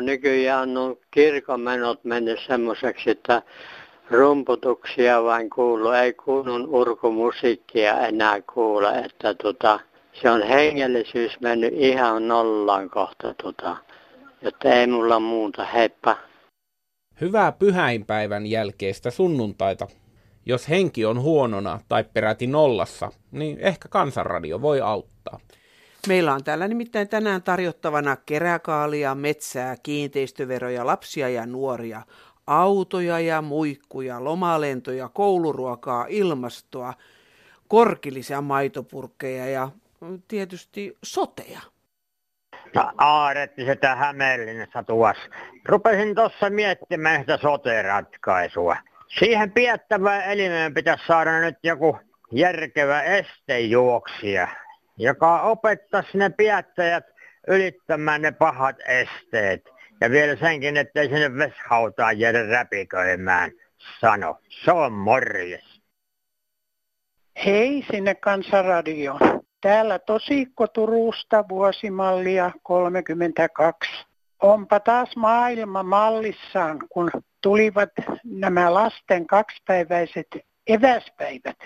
Joo, nykyään on kirkonmenot mennyt semmoiseksi, että rumputuksia vain kuuluu, ei kunnon urkumusiikkia enää kuule, että tota, se on hengellisyys mennyt ihan nollaan kohta, tota, jotta ei mulla muuta, heippa. Hyvää pyhäinpäivän jälkeistä sunnuntaita. Jos henki on huonona tai peräti nollassa, niin ehkä kansanradio voi auttaa. Meillä on täällä nimittäin tänään tarjottavana keräkaalia, metsää, kiinteistöveroja, lapsia ja nuoria, autoja ja muikkuja, lomalentoja, kouluruokaa, ilmastoa, korkillisia maitopurkkeja ja tietysti soteja. No aaretti sitä Hämeenlinnassa tuossa. Rupesin tuossa miettimään sitä sote-ratkaisua. Siihen piettävään elimeen pitäisi saada nyt joku järkevä estejuoksija, joka opettaisi ne piettäjät ylittämään ne pahat esteet. Ja vielä senkin, ettei sinne veshautaan jäädä räpiköimään. Sano, se on morjes. Hei sinne Kansanradioon. Täällä Tosikko Turusta vuosimallia 32. Onpa taas maailma mallissaan, kun tulivat nämä lasten kaksipäiväiset eväspäivät.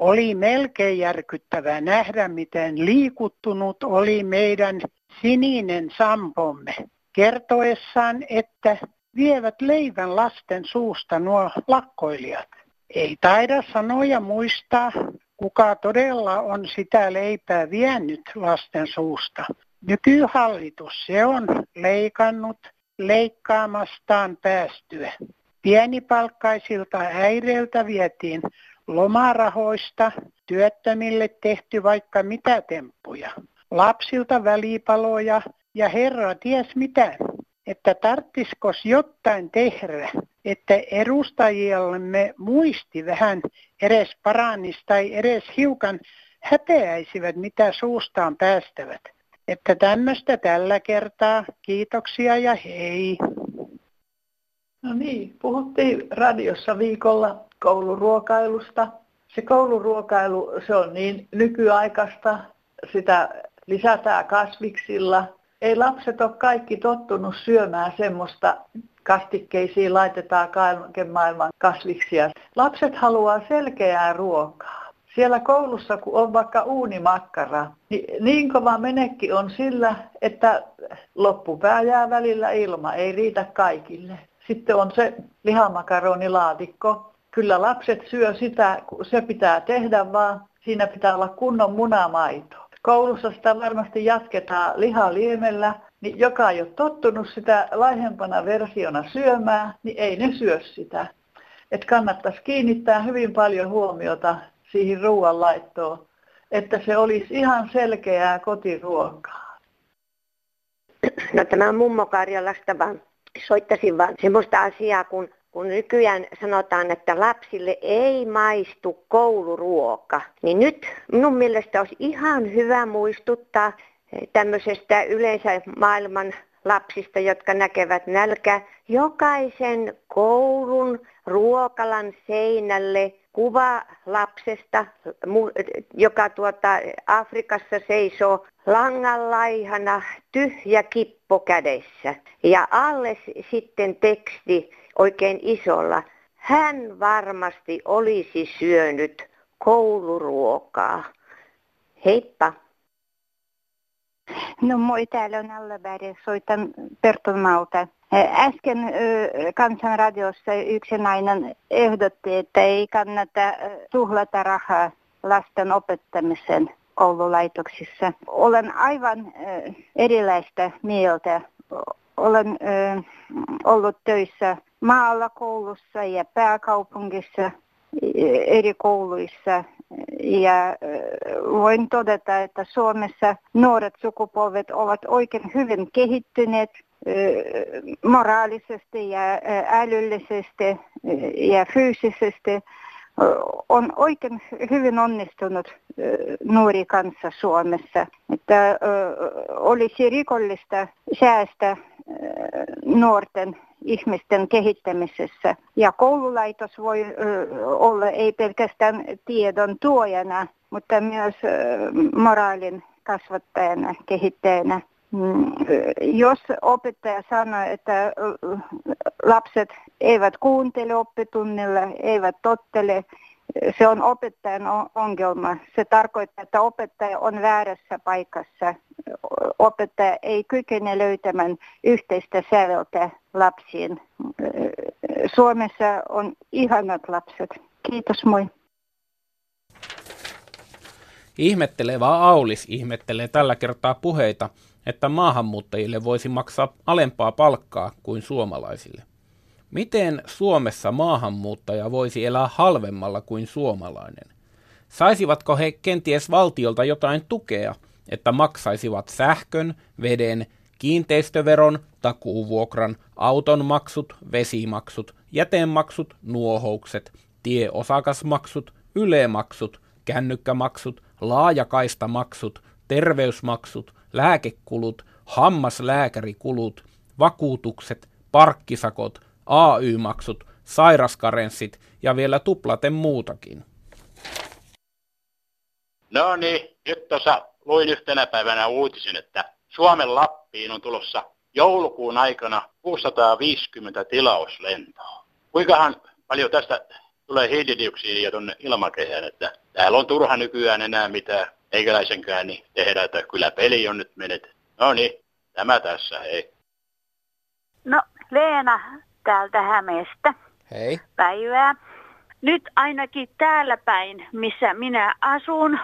Oli melkein järkyttävää nähdä, miten liikuttunut oli meidän sininen sampomme kertoessaan, että vievät leivän lasten suusta nuo lakkoilijat. Ei taida sanoja muistaa, kuka todella on sitä leipää vienyt lasten suusta. Nykyhallitus se on leikannut leikkaamastaan päästyä. Pienipalkkaisilta äireiltä vietiin lomarahoista, työttömille tehty vaikka mitä temppuja. Lapsilta välipaloja ja herra ties mitä, että tarttiskos jotain tehdä, että edustajillemme muisti vähän edes parannista tai edes hiukan häpeäisivät, mitä suustaan päästävät. Että tämmöistä tällä kertaa. Kiitoksia ja hei. No niin, puhuttiin radiossa viikolla kouluruokailusta. Se kouluruokailu, se on niin nykyaikaista, sitä lisätään kasviksilla. Ei lapset ole kaikki tottunut syömään semmoista kastikkeisiin laitetaan kaiken maailman kasviksia. Lapset haluaa selkeää ruokaa. Siellä koulussa, kun on vaikka uunimakkara, niin, niin kova menekki on sillä, että loppupää jää välillä ilma, ei riitä kaikille. Sitten on se lihamakaroniilaatikko. Kyllä lapset syö sitä, se pitää tehdä vaan. Siinä pitää olla kunnon munamaito. Koulussa sitä varmasti jatketaan lihaliemellä, niin joka ei ole tottunut sitä laihempana versiona syömään, niin ei ne syö sitä. Et kannattaisi kiinnittää hyvin paljon huomiota siihen ruoanlaittoon, että se olisi ihan selkeää kotiruokaa. No tämä on mummo Karjalasta vaan soittasin vaan semmoista asiaa, kun, kun nykyään sanotaan, että lapsille ei maistu kouluruoka. Niin nyt minun mielestä olisi ihan hyvä muistuttaa tämmöisestä yleensä maailman lapsista, jotka näkevät nälkä, jokaisen koulun ruokalan seinälle kuva lapsesta, joka tuota Afrikassa seisoo langanlaihana, tyhjä kippo kädessä. Ja alle sitten teksti oikein isolla. Hän varmasti olisi syönyt kouluruokaa. Heippa! No moi, täällä on Allaberg, soitan Pertolmaalta. Äsken kansanradiossa yksi nainen ehdotti, että ei kannata tuhlata rahaa lasten opettamiseen koululaitoksissa. Olen aivan erilaista mieltä. Olen ollut töissä maalla koulussa ja pääkaupungissa eri kouluissa ja voin todeta, että Suomessa nuoret sukupolvet ovat oikein hyvin kehittyneet moraalisesti ja älyllisesti ja fyysisesti on oikein hyvin onnistunut nuori kanssa Suomessa. Että olisi rikollista säästä nuorten ihmisten kehittämisessä. Ja koululaitos voi olla ei pelkästään tiedon tuojana, mutta myös moraalin kasvattajana, kehittäjänä. Mm, jos opettaja sanoo, että lapset eivät kuuntele oppitunnilla, eivät tottele, se on opettajan ongelma. Se tarkoittaa, että opettaja on väärässä paikassa. Opettaja ei kykene löytämään yhteistä säveltä lapsiin. Suomessa on ihanat lapset. Kiitos, moi. Ihmettelevä Aulis ihmettelee tällä kertaa puheita, että maahanmuuttajille voisi maksaa alempaa palkkaa kuin suomalaisille. Miten Suomessa maahanmuuttaja voisi elää halvemmalla kuin suomalainen? Saisivatko he kenties valtiolta jotain tukea, että maksaisivat sähkön, veden, kiinteistöveron, takuuvuokran, auton maksut, vesimaksut, jätemaksut, nuohoukset, tieosakasmaksut, ylemaksut, kännykkämaksut, laajakaistamaksut, terveysmaksut, lääkekulut, hammaslääkärikulut, vakuutukset, parkkisakot, AY-maksut, sairaskarenssit ja vielä tuplaten muutakin. No niin, nyt tuossa luin yhtenä päivänä uutisen, että Suomen Lappiin on tulossa joulukuun aikana 650 tilauslentoa. Kuinkahan paljon tästä tulee hiilidioksidia tuonne ilmakehään, että täällä on turha nykyään enää mitään eikäläisenkään niin tehdä, että kyllä peli on nyt menet. No niin, tämä tässä, hei. No, Leena täältä Hämeestä. Hei. Päivää. Nyt ainakin täällä päin, missä minä asun,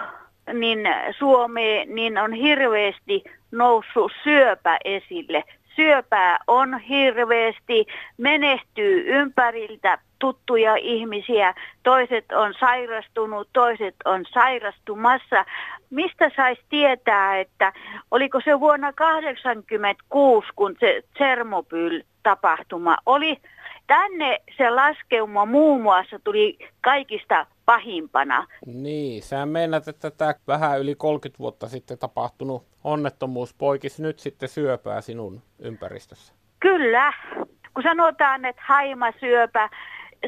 niin Suomeen, niin on hirveästi noussut syöpä esille. Syöpää on hirveästi, menehtyy ympäriltä tuttuja ihmisiä, toiset on sairastunut, toiset on sairastumassa. Mistä saisi tietää, että oliko se vuonna 1986, kun se Tsernobyl-tapahtuma oli, tänne se laskeuma muun muassa tuli kaikista pahimpana. Niin, sä mennät, että tämä vähän yli 30 vuotta sitten tapahtunut onnettomuus poikisi nyt sitten syöpää sinun ympäristössä. Kyllä, kun sanotaan, että haimasyöpä,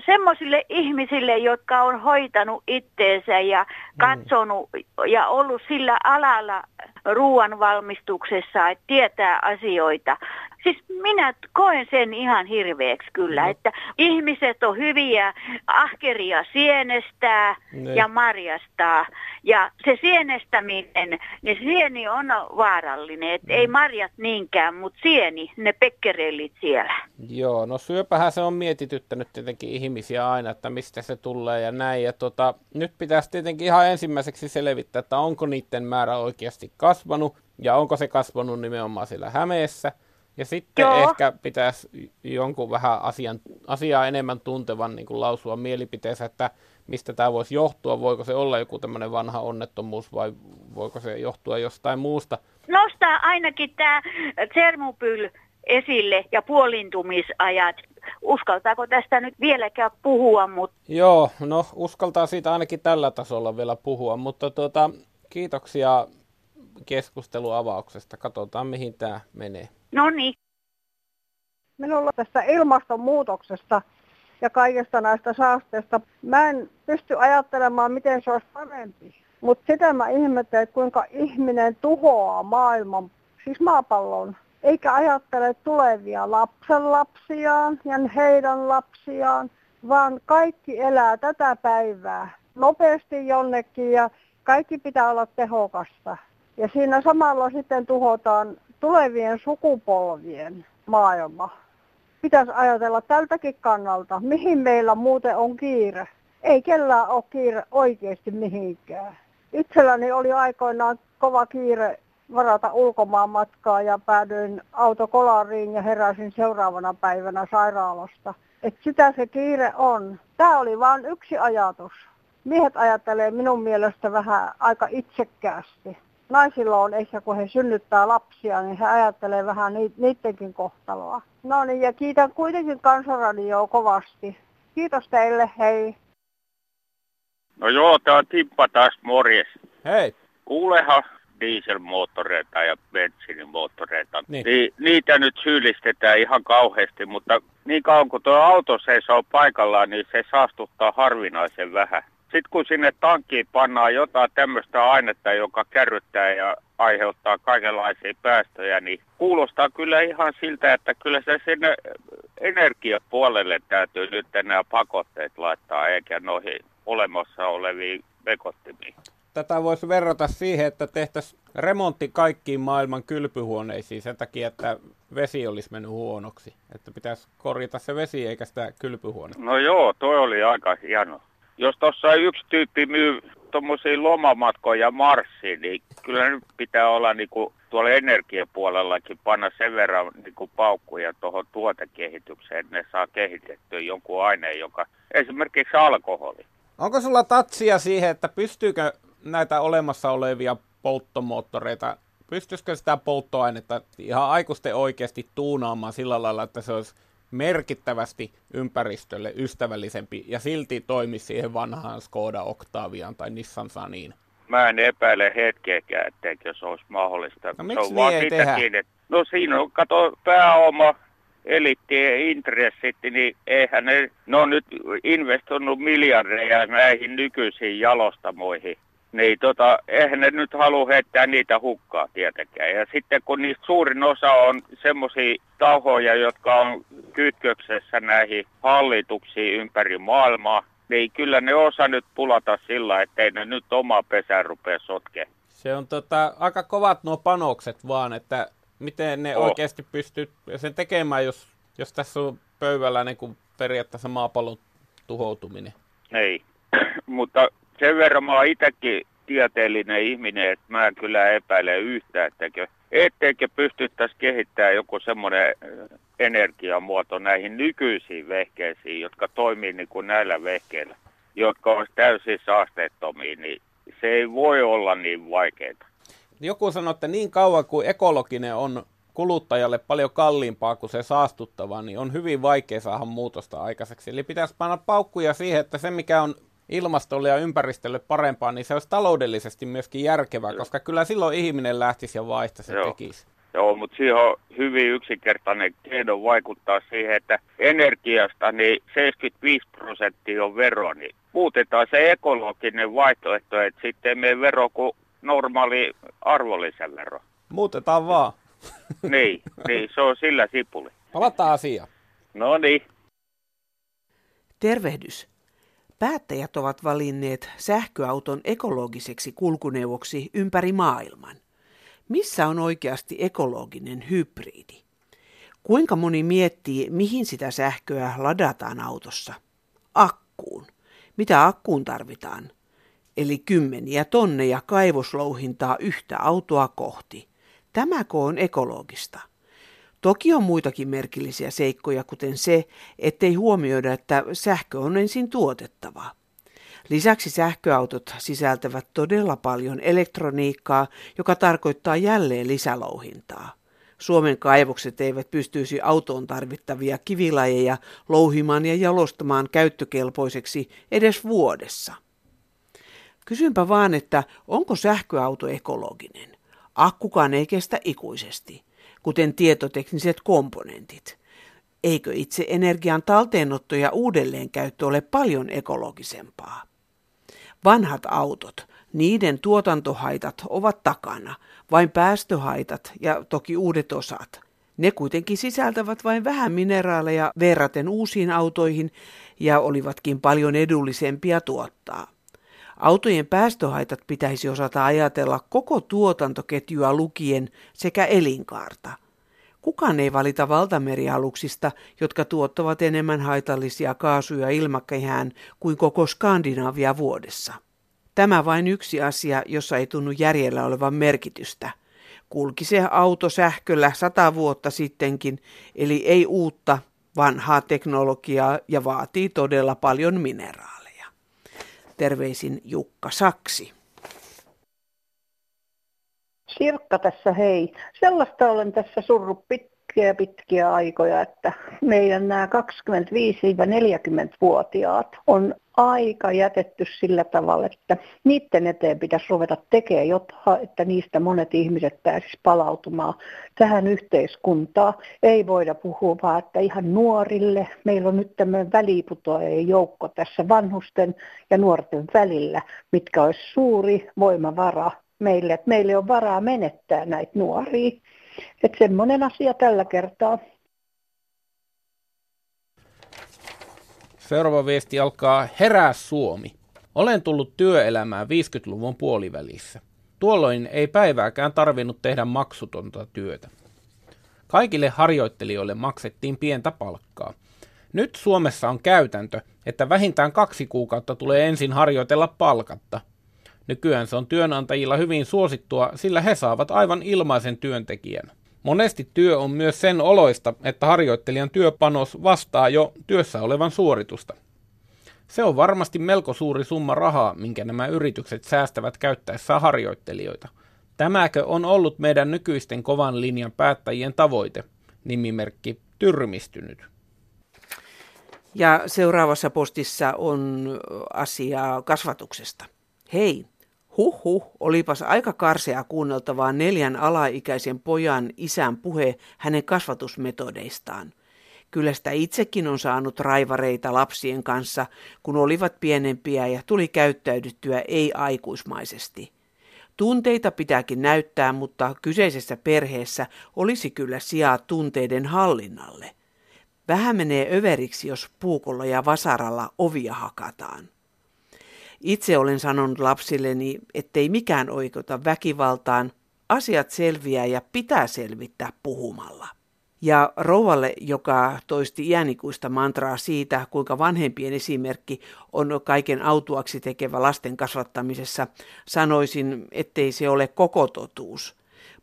semmoisille ihmisille, jotka on hoitanut itteensä ja mm. katsonut mm. ja ollut sillä alalla ruoan valmistuksessa, että tietää asioita. Siis minä koen sen ihan hirveäksi kyllä, no. että ihmiset on hyviä, ahkeria sienestää ne. ja marjastaa. Ja se sienestäminen, niin sieni on vaarallinen, että mm. ei marjat niinkään, mutta sieni, ne pekkerellit siellä. Joo, no syöpähän se on mietityttänyt tietenkin ihmisiä aina, että mistä se tulee ja näin. Ja tota, nyt pitäisi tietenkin ihan ensimmäiseksi selvittää, että onko niiden määrä oikeasti kasvanut ja onko se kasvanut nimenomaan siellä Hämeessä – ja sitten Joo. ehkä pitäisi jonkun vähän asian, asiaa enemmän tuntevan niin kuin lausua mielipiteensä, että mistä tämä voisi johtua. Voiko se olla joku tämmöinen vanha onnettomuus vai voiko se johtua jostain muusta? Nostaa ainakin tämä Tsernobyl esille ja puolintumisajat. Uskaltaako tästä nyt vieläkään puhua? Mutta... Joo, no uskaltaa siitä ainakin tällä tasolla vielä puhua, mutta tuota, kiitoksia keskusteluavauksesta. Katsotaan, mihin tämä menee. No niin. Minulla tästä ilmastonmuutoksesta ja kaikesta näistä saasteista, mä en pysty ajattelemaan, miten se olisi parempi. Mutta sitä mä ihmettelen, että kuinka ihminen tuhoaa maailman, siis maapallon, eikä ajattele tulevia lapsenlapsiaan ja heidän lapsiaan, vaan kaikki elää tätä päivää nopeasti jonnekin ja kaikki pitää olla tehokasta. Ja siinä samalla sitten tuhotaan tulevien sukupolvien maailma. Pitäisi ajatella tältäkin kannalta, mihin meillä muuten on kiire. Ei kellään ole kiire oikeasti mihinkään. Itselläni oli aikoinaan kova kiire varata ulkomaan matkaa ja päädyin autokolariin ja heräsin seuraavana päivänä sairaalasta. Et sitä se kiire on. Tämä oli vain yksi ajatus. Miehet ajattelee minun mielestä vähän aika itsekkäästi naisilla on ehkä, kun he synnyttää lapsia, niin he ajattelee vähän niidenkin kohtaloa. No niin, ja kiitän kuitenkin Kansanradioa kovasti. Kiitos teille, hei. No joo, tää on Tippa taas morjes. Hei. Kuulehan, dieselmoottoreita ja bensiinimoottoreita. Niin. Ni, niitä nyt syyllistetään ihan kauheasti, mutta niin kauan kuin tuo auto seisoo paikallaan, niin se saastuttaa harvinaisen vähän. Sitten kun sinne tankkiin pannaan jotain tämmöistä ainetta, joka kärryttää ja aiheuttaa kaikenlaisia päästöjä, niin kuulostaa kyllä ihan siltä, että kyllä se sinne energiapuolelle täytyy nyt nämä pakotteet laittaa, eikä noihin olemassa oleviin vekottimiin. Tätä voisi verrata siihen, että tehtäisiin remontti kaikkiin maailman kylpyhuoneisiin sen takia, että vesi olisi mennyt huonoksi. Että pitäisi korjata se vesi eikä sitä kylpyhuonetta. No joo, toi oli aika hieno. Jos tuossa yksi tyyppi myy tuommoisia lomamatkoja Marsiin, niin kyllä nyt pitää olla niin kuin tuolla energiapuolellakin panna sen verran niin kuin paukkuja tuohon tuotekehitykseen, että ne saa kehitettyä jonkun aineen, joka esimerkiksi alkoholi. Onko sulla tatsia siihen, että pystyykö näitä olemassa olevia polttomoottoreita, pystyisikö sitä polttoainetta ihan aikuisten oikeasti tuunaamaan sillä lailla, että se olisi merkittävästi ympäristölle ystävällisempi ja silti toimisi siihen vanhaan Skoda Octaviaan tai Nissan Saniin? Mä en epäile hetkeäkään, etteikö se olisi mahdollista. No miksi se on niin vaan ei siitäkin, tehdä? että, no siinä on, kato, pääoma, eliittien intressit, niin eihän ne, ne on nyt investoinut miljardeja näihin nykyisiin jalostamoihin. Niin tota, eihän ne nyt halua heittää niitä hukkaa tietenkään. Ja sitten kun niistä suurin osa on semmoisia tahoja, jotka on kytköksessä näihin hallituksiin ympäri maailmaa, niin kyllä ne osa nyt pulata sillä, ettei ne nyt oma pesää rupea sotkea. Se on tota, aika kovat nuo panokset vaan, että miten ne Oh. oikeasti pystyy sen tekemään, jos, jos tässä on pöydällä niin kuin periaatteessa maapallon tuhoutuminen. Ei, mutta sen verran mä oon itsekin tieteellinen ihminen, että mä kyllä epäile yhtään, etteikö, etteikö pystyttäisi kehittämään joku semmoinen äh, energiamuoto näihin nykyisiin vehkeisiin, jotka toimii niin kuin näillä vehkeillä, jotka olisi täysin saasteettomia, niin se ei voi olla niin vaikeaa. Joku sanoi, että niin kauan kuin ekologinen on kuluttajalle paljon kalliimpaa kuin se saastuttava, niin on hyvin vaikea saada muutosta aikaiseksi. Eli pitäisi panna paukkuja siihen, että se mikä on ilmastolle ja ympäristölle parempaa, niin se olisi taloudellisesti myöskin järkevää, koska kyllä silloin ihminen lähtisi ja vaihtaisi ja Joo. tekisi. Joo, mutta siihen on hyvin yksinkertainen keino vaikuttaa siihen, että energiasta niin 75 prosenttia on vero, niin muutetaan se ekologinen vaihtoehto, että sitten ei mene vero kuin normaali arvonlisävero. Muutetaan vaan. niin, niin, se on sillä sipuli. Palataan asiaan. No niin. Tervehdys. Päättäjät ovat valinneet sähköauton ekologiseksi kulkuneuvoksi ympäri maailman. Missä on oikeasti ekologinen hybridi? Kuinka moni miettii, mihin sitä sähköä ladataan autossa? Akkuun. Mitä akkuun tarvitaan? Eli kymmeniä tonneja kaivoslouhintaa yhtä autoa kohti. Tämäkö on ekologista? Toki on muitakin merkillisiä seikkoja, kuten se, ettei huomioida, että sähkö on ensin tuotettava. Lisäksi sähköautot sisältävät todella paljon elektroniikkaa, joka tarkoittaa jälleen lisälouhintaa. Suomen kaivokset eivät pystyisi autoon tarvittavia kivilajeja louhimaan ja jalostamaan käyttökelpoiseksi edes vuodessa. Kysynpä vaan, että onko sähköauto ekologinen? Akkukaan ei kestä ikuisesti, kuten tietotekniset komponentit. Eikö itse energian talteenotto ja uudelleenkäyttö ole paljon ekologisempaa? Vanhat autot, niiden tuotantohaitat ovat takana, vain päästöhaitat ja toki uudet osat. Ne kuitenkin sisältävät vain vähän mineraaleja verraten uusiin autoihin ja olivatkin paljon edullisempia tuottaa. Autojen päästöhaitat pitäisi osata ajatella koko tuotantoketjua lukien sekä elinkaarta. Kukaan ei valita valtamerialuksista, jotka tuottavat enemmän haitallisia kaasuja ilmakehään kuin koko Skandinavia vuodessa. Tämä vain yksi asia, jossa ei tunnu järjellä olevan merkitystä. Kulki se auto sähköllä sata vuotta sittenkin, eli ei uutta, vanhaa teknologiaa ja vaatii todella paljon mineraaleja. Terveisin Jukka Saksi. Sirkka tässä hei. Sellaista olen tässä surru pit- pitkiä pitkiä aikoja, että meidän nämä 25-40-vuotiaat on aika jätetty sillä tavalla, että niiden eteen pitäisi ruveta tekemään jotain, että niistä monet ihmiset pääsisivät palautumaan tähän yhteiskuntaan. Ei voida puhua vaan, että ihan nuorille. Meillä on nyt tämmöinen väliputoajien joukko tässä vanhusten ja nuorten välillä, mitkä olisi suuri voimavara meille, että meille on varaa menettää näitä nuoria. Että semmoinen asia tällä kertaa. Seuraava viesti alkaa Herää Suomi. Olen tullut työelämään 50-luvun puolivälissä. Tuolloin ei päivääkään tarvinnut tehdä maksutonta työtä. Kaikille harjoittelijoille maksettiin pientä palkkaa. Nyt Suomessa on käytäntö, että vähintään kaksi kuukautta tulee ensin harjoitella palkatta. Nykyään se on työnantajilla hyvin suosittua, sillä he saavat aivan ilmaisen työntekijän. Monesti työ on myös sen oloista, että harjoittelijan työpanos vastaa jo työssä olevan suoritusta. Se on varmasti melko suuri summa rahaa, minkä nämä yritykset säästävät käyttäessään harjoittelijoita. Tämäkö on ollut meidän nykyisten kovan linjan päättäjien tavoite? Nimimerkki tyrmistynyt. Ja seuraavassa postissa on asiaa kasvatuksesta. Hei, Huhhuh, olipas aika karsea kuunneltavaa neljän alaikäisen pojan isän puhe hänen kasvatusmetodeistaan. Kyllä sitä itsekin on saanut raivareita lapsien kanssa, kun olivat pienempiä ja tuli käyttäydyttyä ei-aikuismaisesti. Tunteita pitääkin näyttää, mutta kyseisessä perheessä olisi kyllä sijaa tunteiden hallinnalle. Vähän menee överiksi, jos puukolla ja vasaralla ovia hakataan. Itse olen sanonut lapsilleni, ettei mikään oikeuta väkivaltaan, asiat selviää ja pitää selvittää puhumalla. Ja rouvalle, joka toisti iänikuista mantraa siitä, kuinka vanhempien esimerkki on kaiken autuaksi tekevä lasten kasvattamisessa, sanoisin, ettei se ole koko totuus.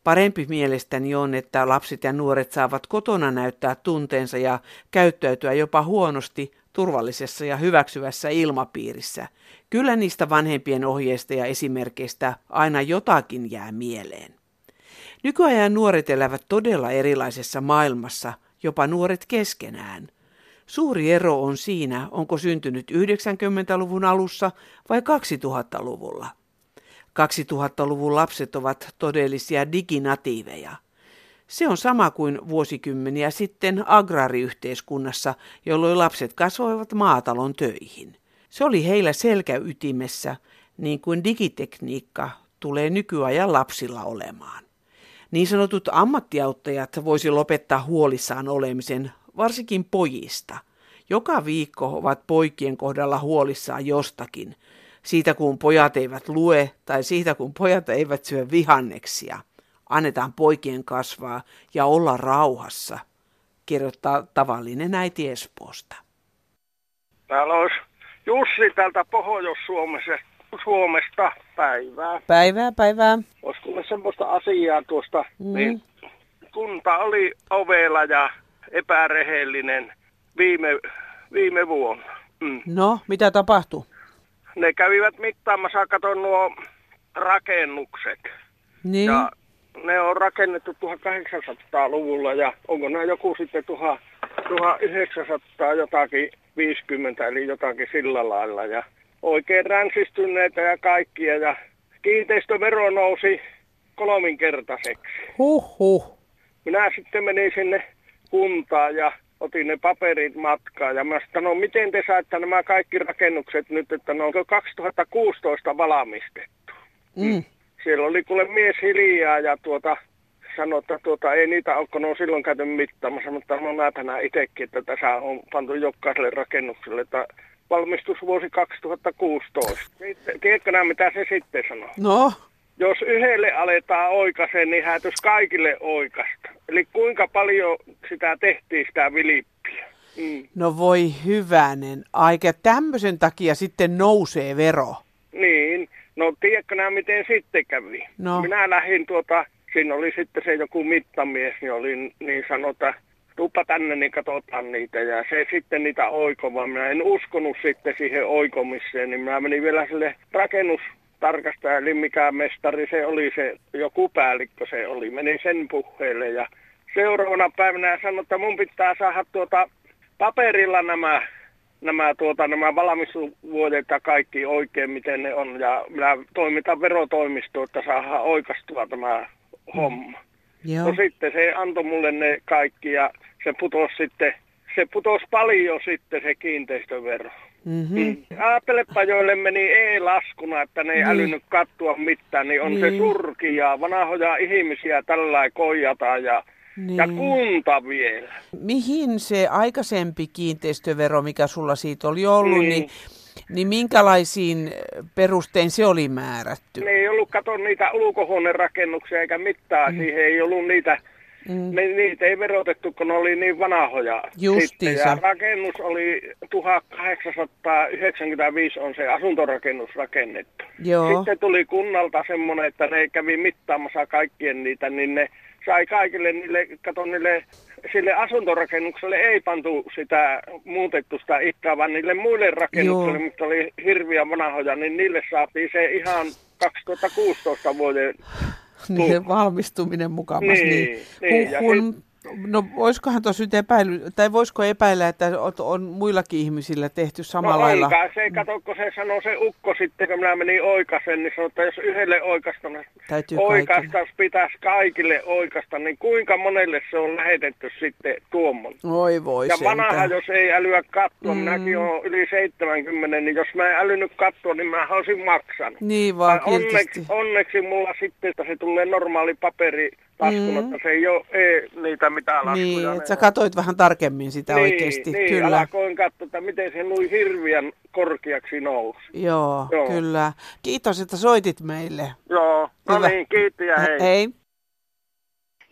Parempi mielestäni on, että lapset ja nuoret saavat kotona näyttää tunteensa ja käyttäytyä jopa huonosti turvallisessa ja hyväksyvässä ilmapiirissä. Kyllä niistä vanhempien ohjeista ja esimerkkeistä aina jotakin jää mieleen. Nykyajan nuoret elävät todella erilaisessa maailmassa, jopa nuoret keskenään. Suuri ero on siinä, onko syntynyt 90-luvun alussa vai 2000-luvulla. 2000-luvun lapset ovat todellisia diginatiiveja. Se on sama kuin vuosikymmeniä sitten agrariyhteiskunnassa, jolloin lapset kasvoivat maatalon töihin. Se oli heillä selkäytimessä, niin kuin digitekniikka tulee nykyajan lapsilla olemaan. Niin sanotut ammattiauttajat voisi lopettaa huolissaan olemisen, varsinkin pojista. Joka viikko ovat poikien kohdalla huolissaan jostakin. Siitä kun pojat eivät lue tai siitä kun pojat eivät syö vihanneksia – Annetaan poikien kasvaa ja olla rauhassa, kirjoittaa tavallinen äiti Espoosta. Täällä olisi Jussi täältä Pohjois-Suomesta. Päivää. Päivää, päivää. Olisiko semmoista asiaa tuosta, mm. niin kunta oli ovela ja epärehellinen viime, viime vuonna. Mm. No, mitä tapahtui? Ne kävivät mittaamassa, katon nuo rakennukset. Niin. Ja ne on rakennettu 1800-luvulla ja onko nämä joku sitten 1900 jotakin 50 eli jotakin sillä lailla ja oikein ränsistyneitä ja kaikkia ja kiinteistövero nousi kolminkertaiseksi. Huhhuh. Minä sitten menin sinne kuntaan ja otin ne paperit matkaan ja mä sanoin, no miten te saatte nämä kaikki rakennukset nyt, että ne onko 2016 valmistettu. Mm siellä oli kuule mies hiljaa ja tuota, sanoi, että tuota, ei niitä ole, kun on silloin käyty mittaamassa, mutta no näetään itsekin, että tässä on pantu jokaiselle rakennukselle, että valmistusvuosi 2016. Tiedätkö nämä, mitä se sitten sanoo? No? Jos yhdelle aletaan oikaisen, niin häätys kaikille oikasta. Eli kuinka paljon sitä tehtiin, sitä vilippiä? Mm. No voi hyvänen aika. Tämmöisen takia sitten nousee vero. Niin. No tiedätkö nämä, miten sitten kävi? No. Minä lähdin tuota, siinä oli sitten se joku mittamies, niin oli niin sanota, tuppa tänne, niin katsotaan niitä. Ja se sitten niitä oikova. Minä en uskonut sitten siihen oikomiseen, niin minä menin vielä sille rakennustarkastaja, eli mikä mestari se oli, se joku päällikkö se oli. Menin sen puheelle ja seuraavana päivänä sanoi, että mun pitää saada tuota paperilla nämä, nämä, tuota, nämä valmistusvuodet ja kaikki oikein, miten ne on. Ja minä toimitan verotoimistoon, että saadaan oikastua tämä homma. Joo. No sitten se antoi mulle ne kaikki ja se putosi sitten, se putosi paljon sitten se kiinteistövero. Mm-hmm. Mm. Ajattelepa, joille meni e-laskuna, että ne ei Niin. älynyt katsoa mitään, niin on niin. se surkia, vanhoja ihmisiä tällä koijata ja, Niin. ja kunta vielä. Mihin se aikaisempi kiinteistövero, mikä sulla siitä oli ollut, niin, Niin. niin, minkälaisiin perustein se oli määrätty? Ne ei ollut kato niitä ulkohuonerakennuksia eikä mitään, mm. siihen ei ollut niitä, Mm. ne, niitä ei verotettu, kun ne oli niin vanhoja. Justiinsa. Sitten, ja rakennus oli 1895 on se asuntorakennus rakennettu. Joo. Sitten tuli kunnalta semmoinen, että ne kävi mittaamassa kaikkien niitä, niin ne sai kaikille niille, kato niille, sille asuntorakennukselle ei pantu sitä muutettu sitä ikää, vaan niille muille rakennuksille, Joo. mitkä oli hirviä vanhoja, niin niille saatiin se ihan 2016 vuoden Niin valmistuminen mukamas. Niin, Niin, niin, ja Huhun, no voisikohan tuossa nyt epäily, tai voisiko epäillä, että on, muillakin ihmisillä tehty samalla no lailla? onkaan se, kato, kun se sanoi se ukko sitten, kun minä menin oikasen, niin sanoi, että jos yhdelle oikasta, Täytyy oikasta pitäisi kaikille oikasta, niin kuinka monelle se on lähetetty sitten tuommoinen? Oi voi Ja vanha, jos ei älyä katsoa, Mm. minäkin olen yli 70, niin jos mä en älynyt katsoa, niin mä olisin maksanut. Niin vaan onneksi, onneksi mulla sitten, että se tulee normaali paperi laskuna, Mm. että se ei ole ei, niitä mitään laskuja. Niin, ne että sä on. katoit vähän tarkemmin sitä niin, oikeasti. Niin, Kyllä. alkoin katsoa, että miten se noin hirviän korkeaksi nousi. Joo, Joo. kyllä. Kiitos, että soitit meille. Joo, no Hyvä. niin, kiitti ja hei. Hei.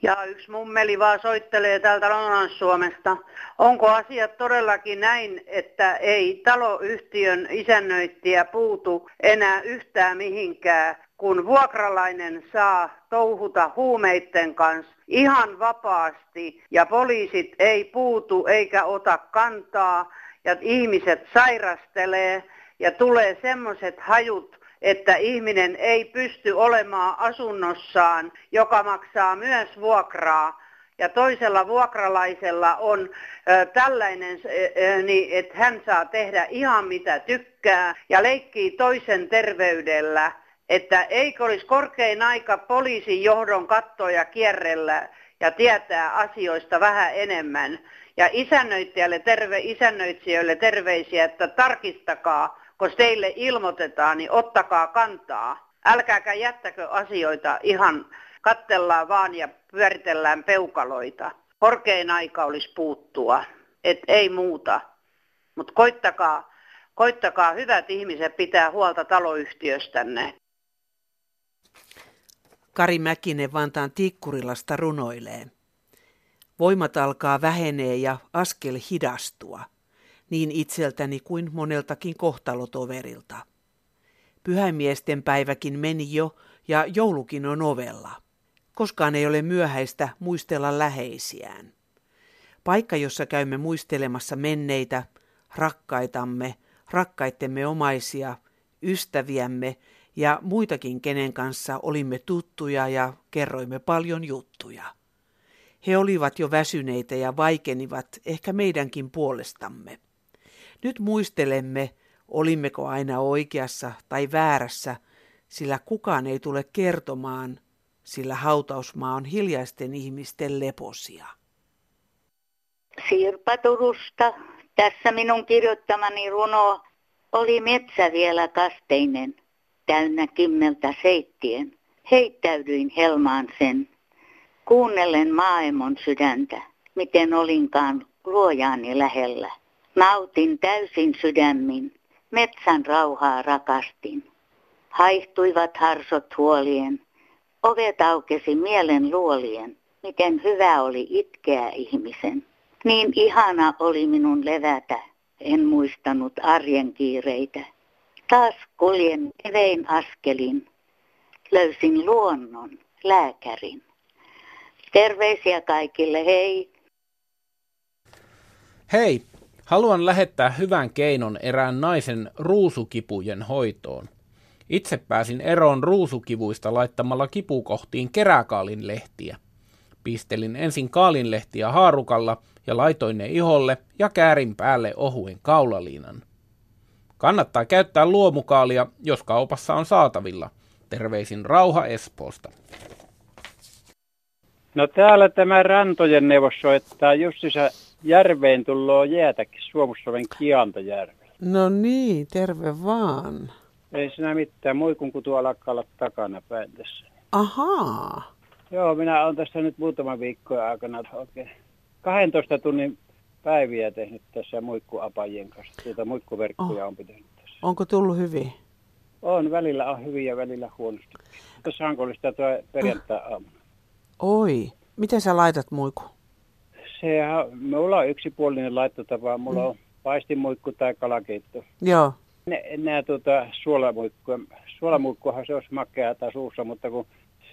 Ja yksi mummeli vaan soittelee täältä Lounais-Suomesta. Onko asiat todellakin näin, että ei taloyhtiön isännöittäjä puutu enää yhtään mihinkään, kun vuokralainen saa touhuta huumeitten kanssa ihan vapaasti ja poliisit ei puutu eikä ota kantaa ja ihmiset sairastelee ja tulee semmoiset hajut, että ihminen ei pysty olemaan asunnossaan, joka maksaa myös vuokraa. Ja toisella vuokralaisella on ö, tällainen, ö, niin, että hän saa tehdä ihan mitä tykkää ja leikkii toisen terveydellä. Että eikö olisi korkein aika poliisin johdon kattoja kierrellä ja tietää asioista vähän enemmän. Ja isännöitsijälle terve, isännöitsijöille terveisiä, että tarkistakaa, kun teille ilmoitetaan, niin ottakaa kantaa. Älkääkä jättäkö asioita ihan kattellaan vaan ja pyöritellään peukaloita. Korkein aika olisi puuttua, et ei muuta. Mutta koittakaa, koittakaa hyvät ihmiset pitää huolta taloyhtiöstänne. Kari Mäkinen Vantaan Tikkurilasta runoilee. Voimat alkaa vähenee ja askel hidastua, niin itseltäni kuin moneltakin kohtalotoverilta. Pyhäimiesten päiväkin meni jo ja joulukin on ovella. Koskaan ei ole myöhäistä muistella läheisiään. Paikka, jossa käymme muistelemassa menneitä, rakkaitamme, rakkaittemme omaisia, ystäviämme ja muitakin, kenen kanssa olimme tuttuja ja kerroimme paljon juttuja. He olivat jo väsyneitä ja vaikenivat ehkä meidänkin puolestamme. Nyt muistelemme, olimmeko aina oikeassa tai väärässä, sillä kukaan ei tule kertomaan, sillä hautausmaa on hiljaisten ihmisten leposia. Sirpa Turusta. Tässä minun kirjoittamani runo oli metsä vielä kasteinen, täynnä kimmeltä seittien. Heittäydyin helmaan sen, kuunnellen maailman sydäntä, miten olinkaan luojaani lähellä. Nautin täysin sydämin, metsän rauhaa rakastin. Haihtuivat harsot huolien, ovet aukesi mielen luolien, miten hyvä oli itkeä ihmisen. Niin ihana oli minun levätä, en muistanut arjen kiireitä. Taas kuljen evein askelin, löysin luonnon, lääkärin. Terveisiä kaikille, hei! Hei, haluan lähettää hyvän keinon erään naisen ruusukipujen hoitoon. Itse pääsin eroon ruusukivuista laittamalla kipukohtiin keräkaalin lehtiä. Pistelin ensin kaalinlehtiä haarukalla ja laitoin ne iholle ja käärin päälle ohuen kaulaliinan. Kannattaa käyttää luomukaalia, jos kaupassa on saatavilla. Terveisin Rauha Espoosta. No täällä tämä Rantojen neuvos soittaa justissa järveen tulloo jäätäkin Suomussoven Kiantajärvellä. No niin, terve vaan. Ei sinä mitään, muikun kutu alkaa olla takana päin tässä. Ahaa. Joo, minä olen tässä nyt muutama viikko aikana oikein 12 tunnin päiviä tehnyt tässä muikkuapajien kanssa. Tuota muikkuverkkoja oh. on pitänyt tässä. Onko tullut hyvin? On, välillä on hyvin ja välillä huonosti. Tuossa Hankolista tuo perjantai-aamuna. Oi, miten sä laitat muikku? Sehän, mulla on yksipuolinen laittotapa. Mulla mm. on paistimuikku tai kalakeitto. Joo. Nämä tuota, suolamuikkuja. Suolamuikkuhan se olisi makeaa suussa, mutta kun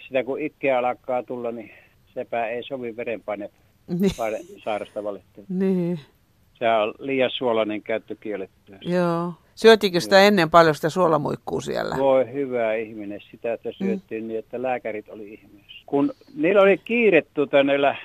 sitä kun ikkeä alkaa tulla, niin sepä ei sovi verenpaine niin. sairasta valittaa. Niin. Se on liian suolainen käyttö kiellettyä. Joo. Syötikö sitä ennen paljon sitä suolamuikkuu siellä? Voi hyvä ihminen, sitä että syöttiin mm. niin, että lääkärit oli ihmeessä. Kun niillä oli kiire tuota, näillä,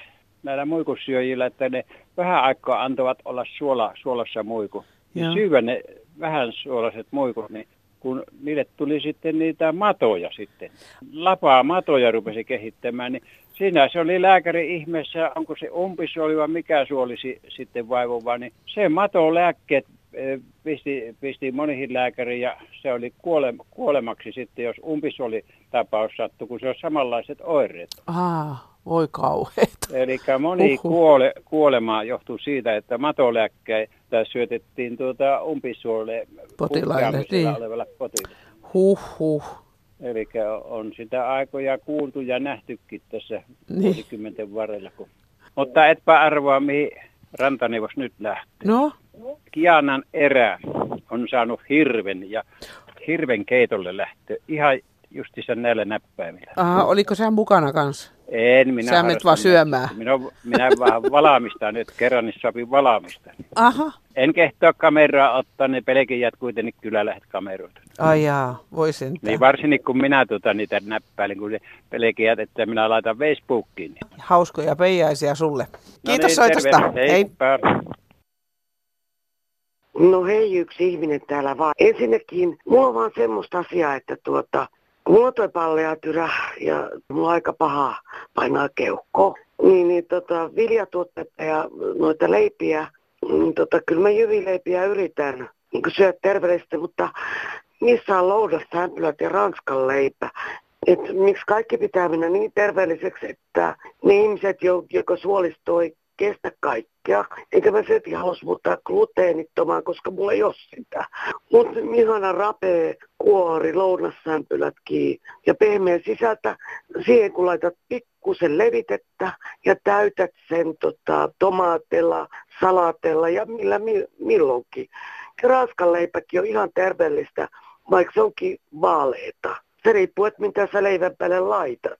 näillä muikussyöjillä, että ne vähän aikaa antavat olla suola, suolassa muiku. Niin syödä ne vähän suolaiset muikut, niin kun niille tuli sitten niitä matoja sitten, lapaa matoja rupesi kehittämään, niin siinä se oli lääkäri ihmeessä, onko se umpisuoli vai mikä suoli sitten vaivova, niin se matolääkkeet eh, pisti, pisti monihin lääkäriin ja se oli kuole, kuolemaksi sitten, jos umpisuoli tapaus sattui, kun se on samanlaiset oireet. Ah, voi kauheet. Eli moni kuole, kuolemaa johtuu siitä, että matolääkkeitä syötettiin tuota umpisuolle potilaille. Niin. olevalle potilaille. Huh, huh. Eli on sitä aikoja kuultu ja nähtykin tässä niin. vuosikymmenten varrella. Kun... Mutta etpä arvoa, mihin rantaneuvos nyt lähtee. No? Kianan erä on saanut hirven ja hirven keitolle lähtö ihan justissa näillä näppäimillä. Aha, oliko se mukana kanssa? En, minä Sä menet vaan syömään. Minä, minä vähän valaamista nyt, kerran niin sopii valaamista. Aha. En kehtoa kameraa ottaa, ne pelkijät kuitenkin kyllä lähdet kameroita. Ai jaa, voi sentään. Niin varsinkin kun minä tuota niitä näppäilin, kun se pelkijät, että minä laitan Facebookiin. Niin. Hauskoja peijaisia sulle. No Kiitos niin, soitosta. Terve. Hei. Hei. No hei, yksi ihminen täällä vaan. Ensinnäkin, mulla on vaan semmoista asiaa, että tuota, mulla on toi palleatyrä ja mulla on aika paha painaa keuhko. Niin, niin tota, viljatuotteita ja noita leipiä, niin tota, kyllä mä jyvileipiä yritän niin syödä terveellisesti, mutta missä on loudasämpylät ja ranskan leipä. Et miksi kaikki pitää mennä niin terveelliseksi, että ne ihmiset, jotka suolisto ei kestä kaikkea. Eikä mä silti halus muuttaa gluteenittomaan, koska mulla ei ole sitä. Mutta ihana rapee, kuori, lounassämpylätkin ja pehmeä sisältä. Siihen kun laitat pikkusen levitettä ja täytät sen tota, tomaatella, salatella ja millä mi- milloinkin. Ja ranskan leipäkin on ihan terveellistä, vaikka se onkin vaaleeta. Se riippuu, että mitä sä leivän päälle laitat.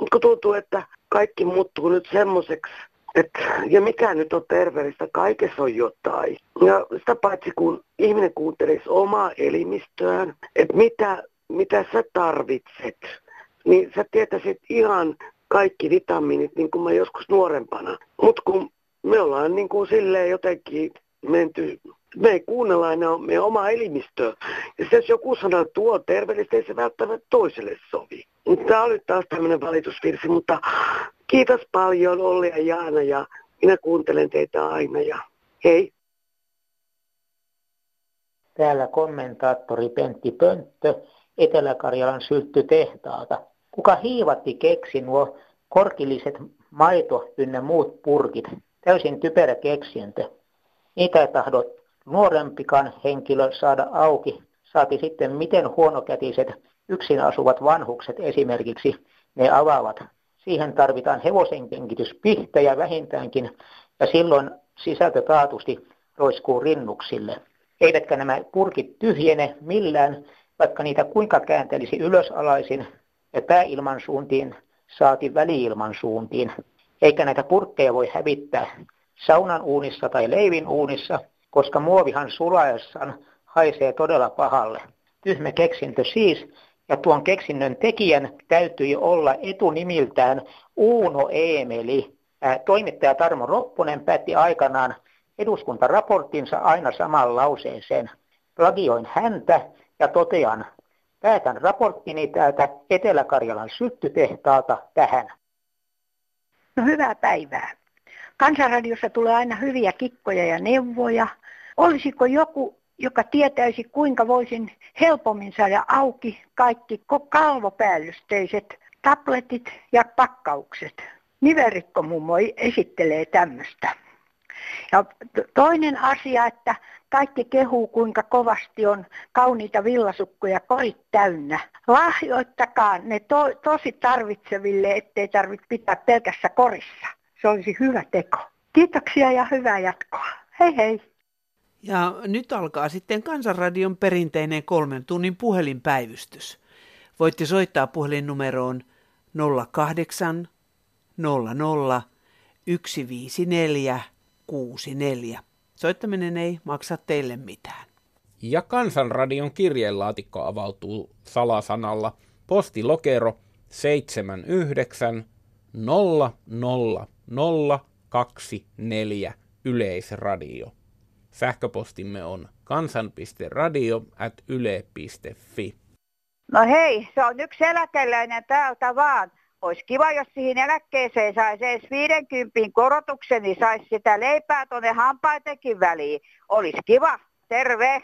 Mutta kun tuntuu, että kaikki muuttuu nyt semmoiseksi, et, ja mikä nyt on terveellistä, kaikessa on jotain. Ja sitä paitsi kun ihminen kuuntelisi omaa elimistöään, että mitä, mitä sä tarvitset, niin sä tietäisit ihan kaikki vitamiinit, niin kuin mä joskus nuorempana. Mutta kun me ollaan niin kuin silleen jotenkin menty, me ei kuunnella enää meidän omaa elimistöä. Ja jos joku sanoo, että tuo terveellistä, ei se välttämättä toiselle sovi. Tämä oli taas tämmöinen valitusvirsi, mutta kiitos paljon Olli ja Jaana ja minä kuuntelen teitä aina ja hei. Täällä kommentaattori Pentti Pönttö Etelä-Karjalan sylttytehtaalta. Kuka hiivatti keksi nuo korkilliset maito ynnä muut purkit? Täysin typerä keksientö. Niitä ei tahdo nuorempikaan henkilö saada auki. Saati sitten miten huonokätiset yksin asuvat vanhukset esimerkiksi ne avaavat. Siihen tarvitaan hevosenkengitys pihtejä vähintäänkin ja silloin sisältö taatusti roiskuu rinnuksille. Eivätkä nämä purkit tyhjene millään, vaikka niitä kuinka kääntelisi ylösalaisin ja pääilman suuntiin saati väliilman suuntiin. Eikä näitä purkkeja voi hävittää saunan uunissa tai leivin uunissa, koska muovihan sulaessaan haisee todella pahalle. Tyhmä keksintö siis, Ja tuon keksinnön tekijän täytyi olla etunimiltään Uuno Eemeli. Toimittaja Tarmo Ropponen päätti aikanaan eduskuntaraporttinsa aina saman lauseeseen. Plagioin häntä ja totean, päätän raporttini täältä Etelä-Karjalan syttytehtaalta tähän. No hyvää päivää. Kansanradiossa tulee aina hyviä kikkoja ja neuvoja. Olisiko joku, joka tietäisi, kuinka voisin helpommin saada auki kaikki kalvopäällysteiset tabletit ja pakkaukset? Niverikko mummo esittelee tämmöistä. Ja toinen asia, että kaikki kehuu, kuinka kovasti on kauniita villasukkoja korit täynnä. Lahjoittakaa ne to, tosi tarvitseville, ettei tarvitse pitää pelkässä korissa. Se olisi hyvä teko. Kiitoksia ja hyvää jatkoa. Hei hei. Ja nyt alkaa sitten Kansanradion perinteinen kolmen tunnin puhelinpäivystys. Voitte soittaa puhelinnumeroon 08 00 154 64. Soittaminen ei maksa teille mitään. Ja Kansanradion kirjeenlaatikko avautuu salasanalla postilokero 79 00024 Yleisradio. Sähköpostimme on kansan.radio.yle.fi. No hei, se on yksi eläkeläinen täältä vaan. Olisi kiva, jos siihen eläkkeeseen saisi edes 50 korotuksen, niin saisi sitä leipää tuonne hampaitenkin väliin. Olisi kiva. Terve!